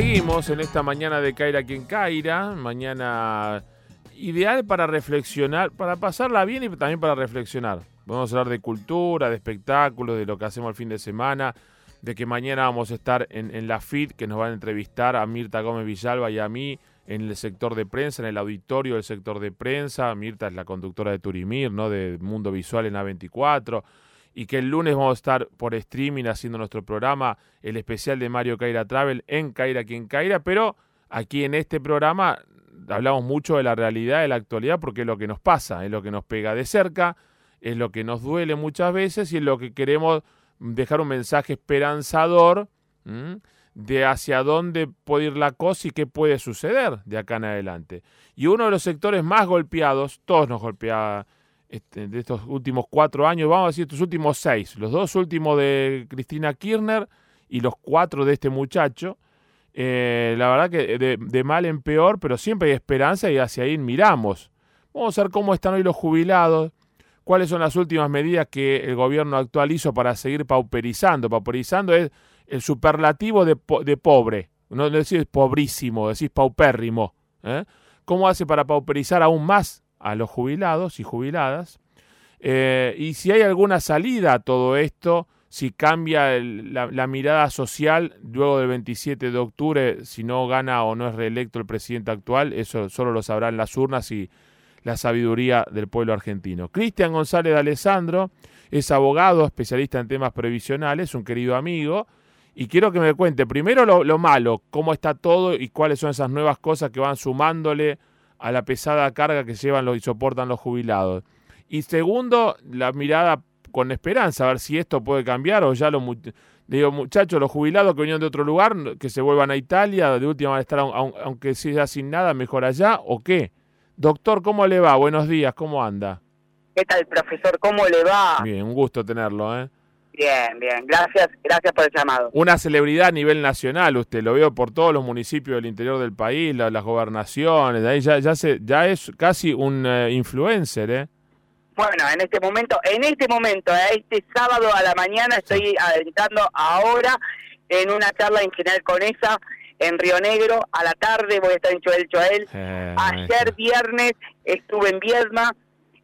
seguimos en esta mañana de Caira quien Caira, mañana ideal para reflexionar, para pasarla bien y también para reflexionar. Vamos a hablar de cultura, de espectáculos, de lo que hacemos el fin de semana, de que mañana vamos a estar en, la FIT, que nos van a entrevistar a Mirta Gómez Villalba y a mí en el sector de prensa, en el auditorio del sector de prensa. Mirta es la conductora de Turimir, ¿no? de Mundo Visual en A24 y que el lunes vamos a estar por streaming haciendo nuestro programa, el especial de Mario Caira Travel en Caira quien Caira, pero aquí en este programa hablamos mucho de la realidad, de la actualidad, porque es lo que nos pasa, es lo que nos pega de cerca, es lo que nos duele muchas veces y es lo que queremos dejar un mensaje esperanzador de hacia dónde puede ir la cosa y qué puede suceder de acá en adelante. Y uno de los sectores más golpeados, todos nos golpeaba este, de estos últimos cuatro años, vamos a decir estos últimos seis, los dos últimos de Cristina Kirchner y los cuatro de este muchacho. Eh, la verdad que de, mal en peor, pero siempre hay esperanza y hacia ahí miramos. Vamos a ver cómo están hoy los jubilados, cuáles son las últimas medidas que el gobierno actual hizo para seguir pauperizando. Pauperizando es el superlativo de, pobre, no decís pobrísimo, decís paupérrimo. ¿eh? ¿Cómo hace para pauperizar aún más a los jubilados y jubiladas. Eh, y si hay alguna salida a todo esto, si cambia la, mirada social luego del 27 de octubre, si no gana o no es reelecto el presidente actual, eso solo lo sabrán las urnas y la sabiduría del pueblo argentino. Cristian González de Alessandro es abogado, especialista en temas previsionales, un querido amigo, y quiero que me cuente primero lo, lo malo, cómo está todo y cuáles son esas nuevas cosas que van sumándole a la pesada carga que llevan los y soportan los jubilados. Y segundo, la mirada con esperanza, a ver si esto puede cambiar o ya los digo, muchachos, los jubilados que vinieron de otro lugar, que se vuelvan a Italia, de última van a estar, aunque sea sin nada, mejor allá, o qué. Doctor, ¿cómo le va? Buenos días, ¿cómo anda? ¿Qué tal, profesor? ¿Cómo le va? Bien, un gusto tenerlo, ¿eh? Bien, bien, gracias, gracias por el llamado. Una celebridad a nivel nacional, usted lo veo por todos los municipios del interior del país, las gobernaciones, ahí ya, ya, se, ya es casi un eh, influencer, ¿eh? Bueno, en este momento, en este momento, eh, este sábado a la mañana estoy adentrando ahora en una charla en general con esa en Río Negro, a la tarde voy a estar en Choel Choel. Eh, Ayer viernes estuve en Viedma,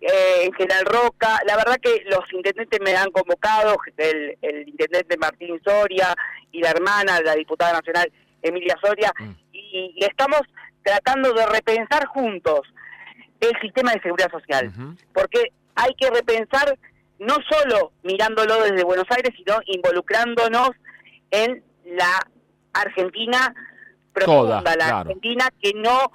eh, en General Roca. La verdad que los intendentes me han convocado, el, intendente Martín Soria y la hermana, la diputada nacional Emilia Soria, mm. y, estamos tratando de repensar juntos el sistema de seguridad social, porque hay que repensar no solo mirándolo desde Buenos Aires, sino involucrándonos en la Argentina profunda, la Argentina que no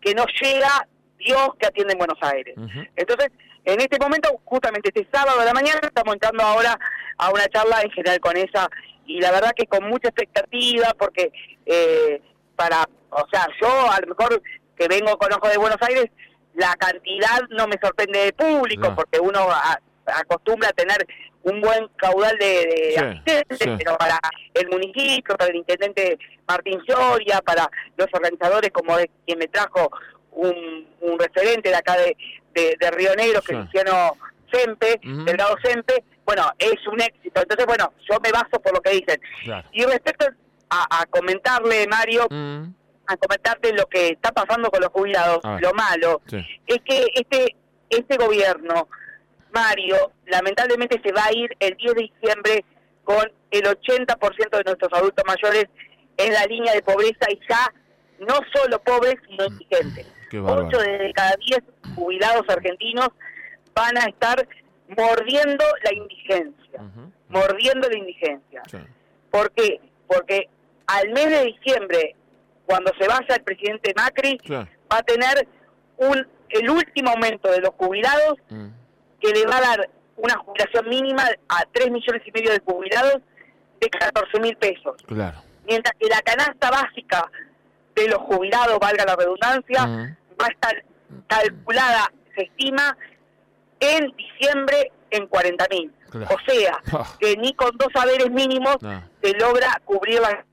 que no llega Dios que atiende en Buenos Aires. Entonces, en este momento, justamente este sábado de la mañana, estamos entrando ahora a una charla en general con esa, y la verdad que con mucha expectativa, porque eh, para, o sea, yo a lo mejor que vengo con ojo de Buenos Aires, la cantidad no me sorprende de público, porque uno acostumbra a tener un buen caudal de, asistentes, pero para el municipio, para el intendente Martín Soria, para los organizadores como de quien me trajo un, un referente de acá de, de, Río Negro, que Cristiano Sempe, del lado Sempe, bueno, es un éxito. Entonces, bueno, yo me baso por lo que dicen. Y respecto a, comentarle, Mario, a comentarte lo que está pasando con los jubilados, lo malo, es que este, este gobierno, Mario, lamentablemente se va a ir el 10 de diciembre con el 80% de nuestros adultos mayores en la línea de pobreza y ya no solo pobres, sino indigentes. 8 de cada 10 jubilados argentinos van a estar mordiendo la indigencia, mordiendo la indigencia. ¿Por qué? Porque al mes de diciembre, cuando se vaya el presidente Macri, va a tener un el último aumento de los jubilados mm. que le va a dar una jubilación mínima a 3 millones y medio de jubilados de 14 mil pesos. Mientras que la canasta básica de los jubilados, valga la redundancia, mm va a estar calculada, se estima, en diciembre en 40 mil. O sea, ah. que ni con dos saberes mínimos se logra cubrir la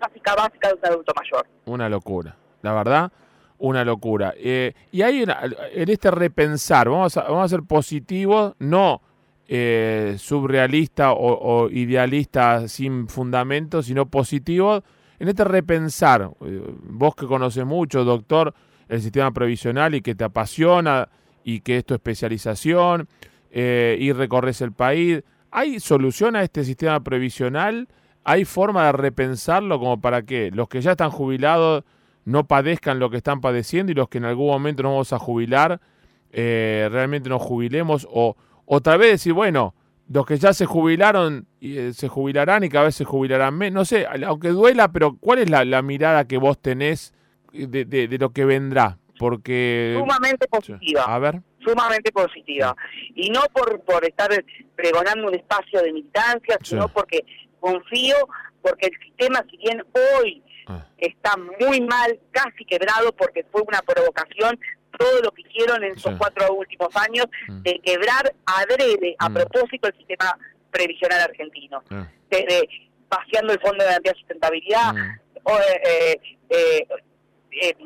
básica básica de un adulto mayor. Una locura, la verdad, una locura. Eh, y hay en este repensar, vamos a, vamos a ser positivos, no eh, surrealista o, o, idealista sin fundamento, sino positivo en este repensar, eh, vos que conoces mucho, doctor, el sistema previsional y que te apasiona y que es tu especialización eh, y recorres el país, ¿hay solución a este sistema previsional? ¿Hay forma de repensarlo como para que los que ya están jubilados no padezcan lo que están padeciendo y los que en algún momento nos vamos a jubilar eh, realmente nos jubilemos o otra vez decir, bueno, los que ya se jubilaron eh, se jubilarán y cada vez se jubilarán menos. No sé, aunque duela, pero ¿cuál es la, mirada que vos tenés de, de, lo que vendrá? Porque... Sumamente positiva. A ver. Sumamente positiva. Y no por, por estar pregonando un espacio de militancia, sino porque confío, porque el sistema, si bien hoy ah. está muy mal, casi quebrado, porque fue una provocación todo lo que hicieron en esos cuatro últimos años mm. de quebrar adrede a mm. propósito el sistema previsional argentino. Ah. Desde vaciando el Fondo de Garantía de Sustentabilidad, mm. eh, eh, eh,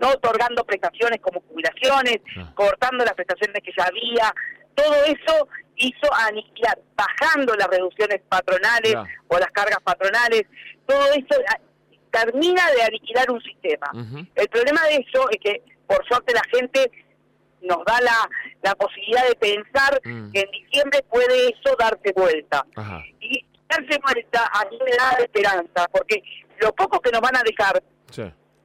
no otorgando prestaciones como jubilaciones, ah. cortando las prestaciones que ya había, todo eso hizo aniquilar, bajando las reducciones patronales o las cargas patronales, todo eso ah, termina de aniquilar un sistema. El problema de eso es que por suerte la gente nos da la, la posibilidad de pensar mm. que en diciembre puede eso darse vuelta. Y darse vuelta a mí me da esperanza, porque lo poco que nos van a dejar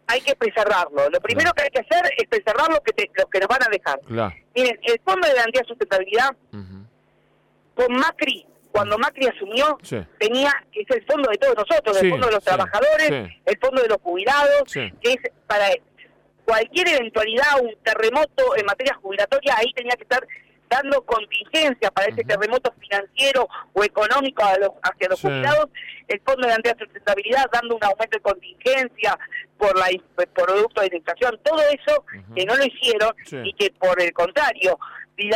hay que preservarlo. Lo primero que hay que hacer es preservar lo que, que nos van a dejar. Miren, el Fondo de Garantía de Sustentabilidad, con Macri, cuando Macri asumió, tenía, que es el fondo de todos nosotros, el fondo de los trabajadores, el fondo de los jubilados, que es para cualquier eventualidad, un terremoto en materia jubilatoria, ahí tenía que estar dando contingencia para ese terremoto financiero o económico a los, hacia los jubilados, el Fondo de Garantía de Sustentabilidad dando un aumento de contingencia por la por producto de inflación, todo eso que no lo hicieron y que por el contrario, y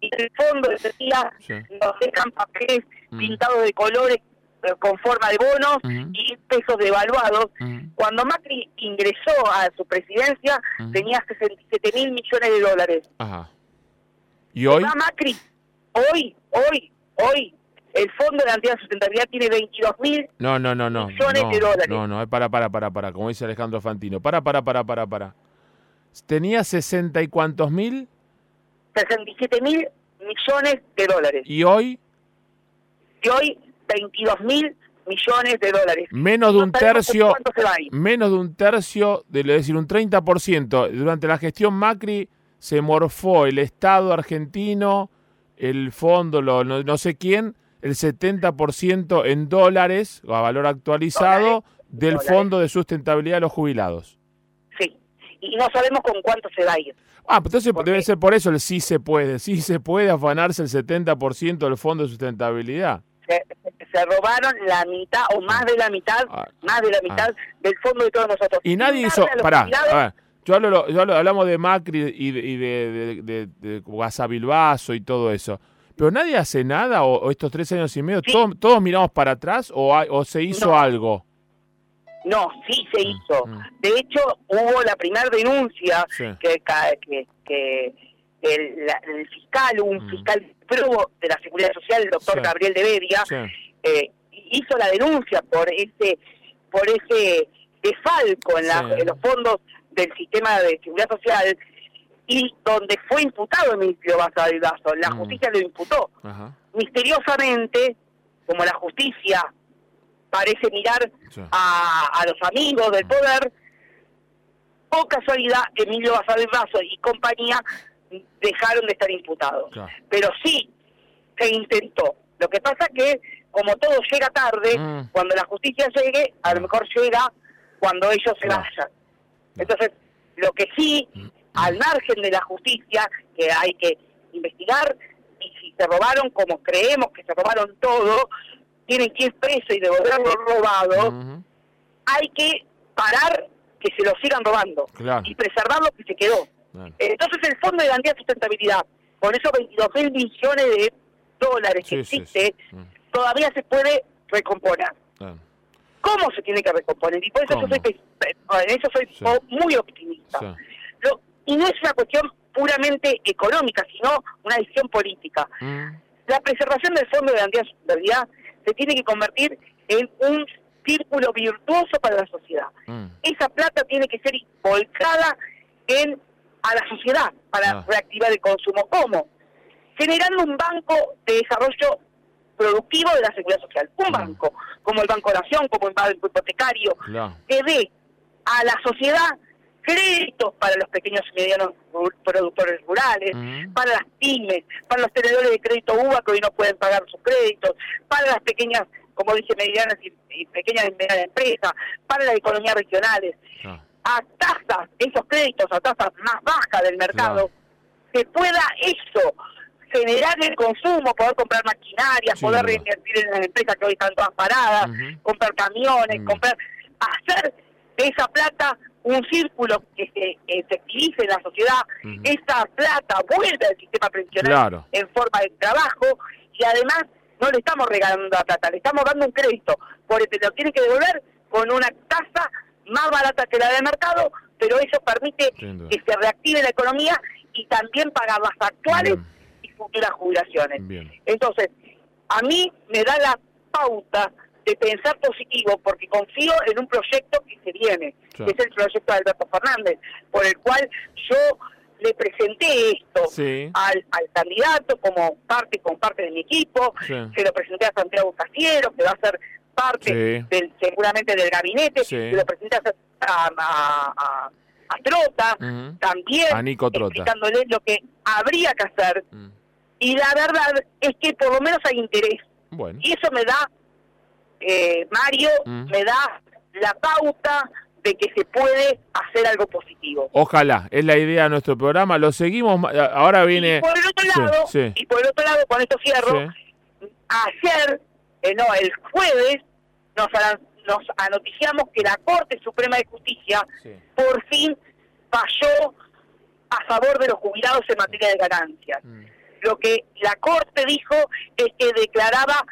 el fondo decía nos dejan papeles pintados de colores eh, con forma de bonos y pesos devaluados. Cuando Macri ingresó a su presidencia tenía 67 mil millones de dólares. ¿Y hoy? Macri, hoy, hoy, hoy, el Fondo de Garantía de Sustentabilidad tiene 22 mil no, no, no, no, millones de dólares. No, no, para, para, para, para, como dice Alejandro Fantino. Para, para, para, para, para. ¿Tenía 60 y cuántos mil? 67 mil millones de dólares. ¿Y hoy? Y hoy 22 mil millones de dólares. Menos de un tercio, menos de un tercio, de, es decir, un 30%. Durante la gestión Macri se morfó el Estado argentino, el fondo, lo, no, sé quién, el 70% en dólares, a valor actualizado, del Fondo de Sustentabilidad de los Jubilados. Sí, y no sabemos con cuánto se va a ir. Ah, pues entonces debe ser por eso el sí se puede, sí se puede afanarse el 70% del Fondo de Sustentabilidad se, robaron la mitad o más de la mitad, ah, más de la mitad ah. del fondo de todos nosotros. Y nadie hizo, pará, yo, hablo, yo hablamos de Macri y de, y de, de, de, y todo eso. Pero nadie hace nada, o, estos tres años y medio, todos, miramos para atrás o, o se hizo algo. No, sí se mm, hizo. Mm. De hecho, hubo la primera denuncia que, que, que el, fiscal, un mm. fiscal de la Seguridad Social, el doctor Gabriel de Bedia, eh, hizo la denuncia por ese por ese desfalco en, en, los fondos del sistema de seguridad social y donde fue imputado el ministro Basavilbaso. La mm. justicia lo imputó. Misteriosamente, como la justicia parece mirar a, los amigos del mm. poder, por casualidad, Emilio Basavilbaso y compañía dejaron de estar imputados. Pero sí se intentó. Lo que pasa que, como todo llega tarde, mm. cuando la justicia llegue, a lo mejor llega cuando ellos se vayan. Entonces, lo que sí, al margen de la justicia, que hay que investigar, y si se robaron como creemos que se robaron todo, tienen que ir preso y devolver lo robado, hay que parar que se lo sigan robando y preservar lo que se quedó. Entonces el Fondo de Garantía de Sustentabilidad, con esos 22 mil millones de dólares que existe, mm. todavía se puede recomponer. ¿Cómo se tiene que recomponer? Y por eso yo soy, en eso soy muy optimista. y no es una cuestión puramente económica, sino una decisión política. Mm. La preservación del Fondo de de Sustentabilidad se tiene que convertir en un círculo virtuoso para la sociedad. Mm. Esa plata tiene que ser volcada en a la sociedad para Ah. reactivar el consumo. ¿Cómo? Generando un banco de desarrollo productivo de la seguridad social. Un banco, como el Banco Nación, como el Banco Hipotecario, que dé a la sociedad créditos para los pequeños y medianos productores rurales, para las pymes, para los tenedores de crédito UBA que hoy no pueden pagar sus créditos, para las pequeñas, como dice, medianas y, y pequeñas y medianas empresas, para las economías regionales, Ah. a tasas, esos créditos a tasas más bajas del mercado, Claro. que pueda eso generar el consumo, poder comprar maquinaria, Sin poder reinvertir en las empresas que hoy están todas paradas, comprar camiones, Mm. comprar, hacer de esa plata un círculo que se efectivice en la sociedad, esa plata vuelve al sistema previsional Claro. en forma de trabajo y además no le estamos regalando la plata, le estamos dando un crédito, por eso lo tiene que devolver con una tasa más barata que la del mercado, pero eso permite que se reactive la economía y también pagar las actuales Bien. Futuras jubilaciones. Bien. Entonces, a mí me da la pauta de pensar positivo porque confío en un proyecto que se viene, Claro. que es el proyecto de Alberto Fernández, por el cual yo le presenté esto Sí. al, al candidato como parte con parte de mi equipo, Sí. se lo presenté a Santiago Casiero, que va a ser parte Sí. del seguramente del gabinete, se lo presenté a, a, a- Trota, también A Nico Trota. explicándole lo que habría que hacer Mm. Y la verdad es que por lo menos hay interés Bueno. y eso me da, eh, Mario, Mm. me da la pauta de que se puede hacer algo positivo. Ojalá, es la idea de nuestro programa. Lo seguimos. ma- Ahora viene. Y por el otro lado, sí. y por el otro lado, con esto cierro, Sí. ayer, eh, no, el jueves, nos, nos anoticiamos que la Corte Suprema de Justicia por fin falló a favor de los jubilados en materia de ganancias. Mm. Lo que la Corte dijo es que declaraba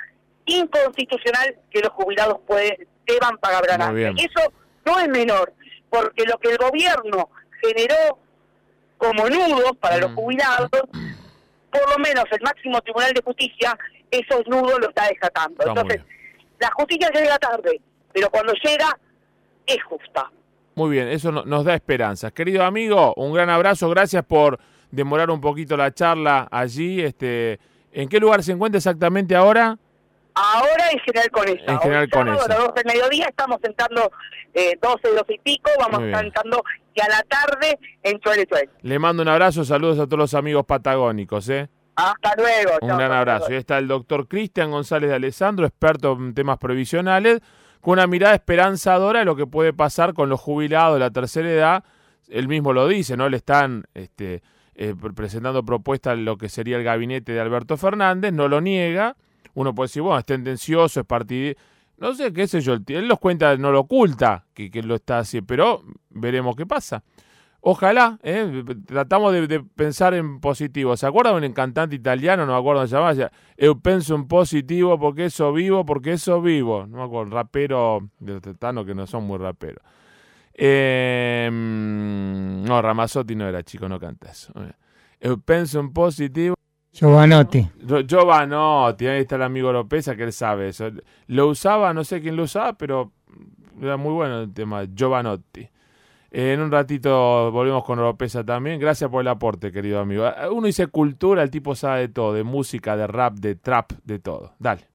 inconstitucional que los jubilados pueden, deban pagar ganancias. eso no es menor, porque lo que el gobierno generó como nudos para los Mm. jubilados, por lo menos el máximo tribunal de justicia, esos nudos los está desatando. Está Entonces, la justicia llega tarde, pero cuando llega, es justa. Muy bien, eso no- nos da esperanzas. Querido amigo, un gran abrazo. Gracias por demorar un poquito la charla allí. Este, ¿En qué lugar se encuentra exactamente ahora? Ahora en General Conesa. En General Conesa. a las 12 del mediodía estamos sentando eh, 12, 12 y pico, vamos sentando y a la tarde en Chuele Chuele. Le mando un abrazo, saludos a todos los amigos patagónicos. ¿eh? Hasta luego. Un chao, gran abrazo. luego. Y está el doctor Cristian González de Alessandro, experto en temas previsionales, con una mirada esperanzadora de lo que puede pasar con los jubilados de la tercera edad. Él mismo lo dice, ¿no? Le están este, eh, pre- presentando propuestas en lo que sería el gabinete de Alberto Fernández, no lo niega. Uno puede decir, bueno, es tendencioso, es partidario. No sé, qué sé yo, él los cuenta, no lo oculta que, que lo está haciendo, pero veremos qué pasa. Ojalá, ¿eh? tratamos de, de pensar en positivo. ¿Se acuerdan de un cantante italiano? No me acuerdo se llamaba. Eu penso en positivo porque eso vivo, porque eso vivo. No me acuerdo, rapero de que no son muy raperos. Eh, mm, no, Ramazzotti no era chico, no canta eso. Eu penso en positivo. Giovanotti. Giovanotti, ahí está el amigo Lopeza que él sabe eso. Lo usaba, no sé quién lo usaba, pero era muy bueno el tema. Giovanotti. Eh, en un ratito volvemos con Oropesa también. Gracias por el aporte, querido amigo. Uno dice cultura, el tipo sabe de todo, de música, de rap, de trap, de todo. Dale.